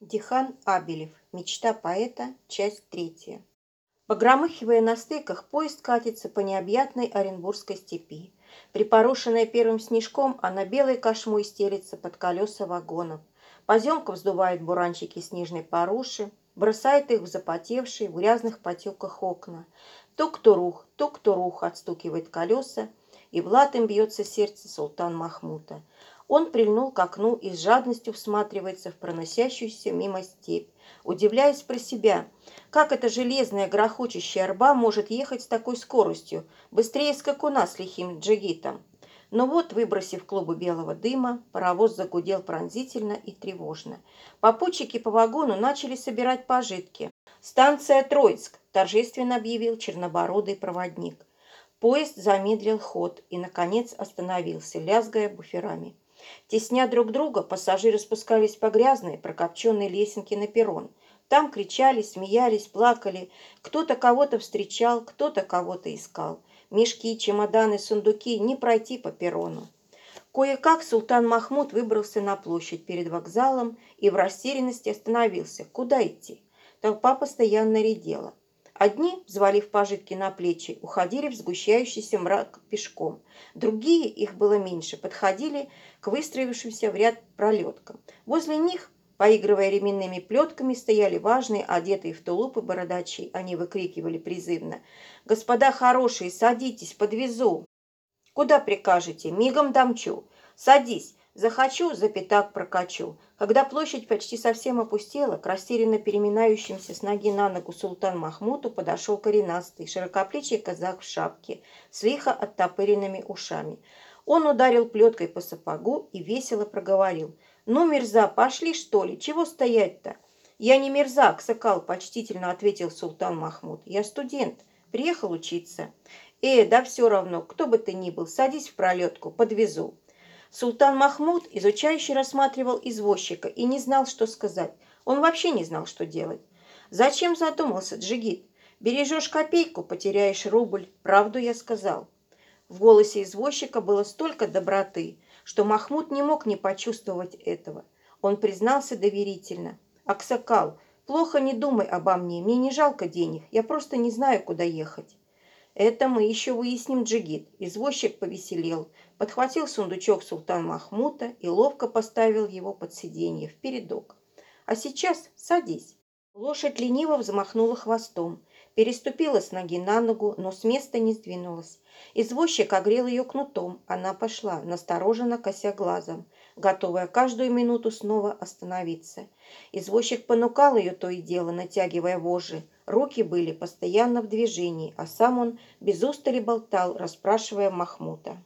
Дихан Абелев. Мечта поэта. Часть третья. Погромыхивая на стыках, поезд катится по необъятной Оренбургской степи. Припорошенная первым снежком, она белой кошмой стелится под колеса вагонов. Поземка вздувает буранчики снежной поруши, бросает их в запотевшие, в грязных потеках окна. Тук-турух, тук-турух отстукивает колеса, и в лад им бьется сердце султан Махмута. Он прильнул к окну и с жадностью всматривается в проносящуюся мимо степь, удивляясь про себя, как эта железная грохочущая арба может ехать с такой скоростью, быстрее скакуна с лихим джигитом. Но вот, выбросив клубы белого дыма, паровоз загудел пронзительно и тревожно. Попутчики по вагону начали собирать пожитки. «Станция Троицк!» – торжественно объявил чернобородый проводник. Поезд замедлил ход и, наконец, остановился, лязгая буферами. Тесня друг друга, пассажиры спускались по грязной, прокопченной лесенке на перрон. Там кричали, смеялись, плакали. Кто-то кого-то встречал, кто-то кого-то искал. Мешки, чемоданы, сундуки не пройти по перрону. Кое-как султан Махмуд выбрался на площадь перед вокзалом и в растерянности остановился. Куда идти? Толпа постоянно редела. Одни, взвалив пожитки на плечи, уходили в сгущающийся мрак пешком. Другие, их было меньше, подходили к выстроившимся в ряд пролеткам. Возле них, поигрывая ременными плетками, стояли важные, одетые в тулупы бородачи. Они выкрикивали призывно. «Господа хорошие, садитесь, подвезу!» «Куда прикажете? Мигом дамчу!» «Садись! Захочу, за пятак прокачу. Когда площадь почти совсем опустела, к растерянно переминающимся с ноги на ногу султан Махмуту подошел коренастый, широкоплечий казак в шапке, с лихо оттопыренными ушами. Он ударил плеткой по сапогу и весело проговорил. «Ну, мерза, пошли, что ли? Чего стоять-то?» «Я не мерзак, сакал», – почтительно ответил султан Махмуд. «Я студент. Приехал учиться». «Э, да все равно, кто бы ты ни был, садись в пролетку, подвезу». Султан Махмуд, изучающий, рассматривал извозчика и не знал, что сказать. Он вообще не знал, что делать. «Зачем задумался, Джигит? Бережешь копейку, потеряешь рубль. Правду я сказал». В голосе извозчика было столько доброты, что Махмуд не мог не почувствовать этого. Он признался доверительно. «Аксакал, плохо не думай обо мне, мне не жалко денег, я просто не знаю, куда ехать». Это мы еще выясним, Джигит. Извозчик повеселел, подхватил сундучок султан Махмута и ловко поставил его под сиденье в передок. А сейчас садись. Лошадь лениво взмахнула хвостом, переступила с ноги на ногу, но с места не сдвинулась. Извозчик огрел ее кнутом, она пошла, настороженно кося глазом, готовая каждую минуту снова остановиться. Извозчик понукал ее то и дело, натягивая вожжи, Руки были постоянно в движении, а сам он без устали болтал, расспрашивая Махмута.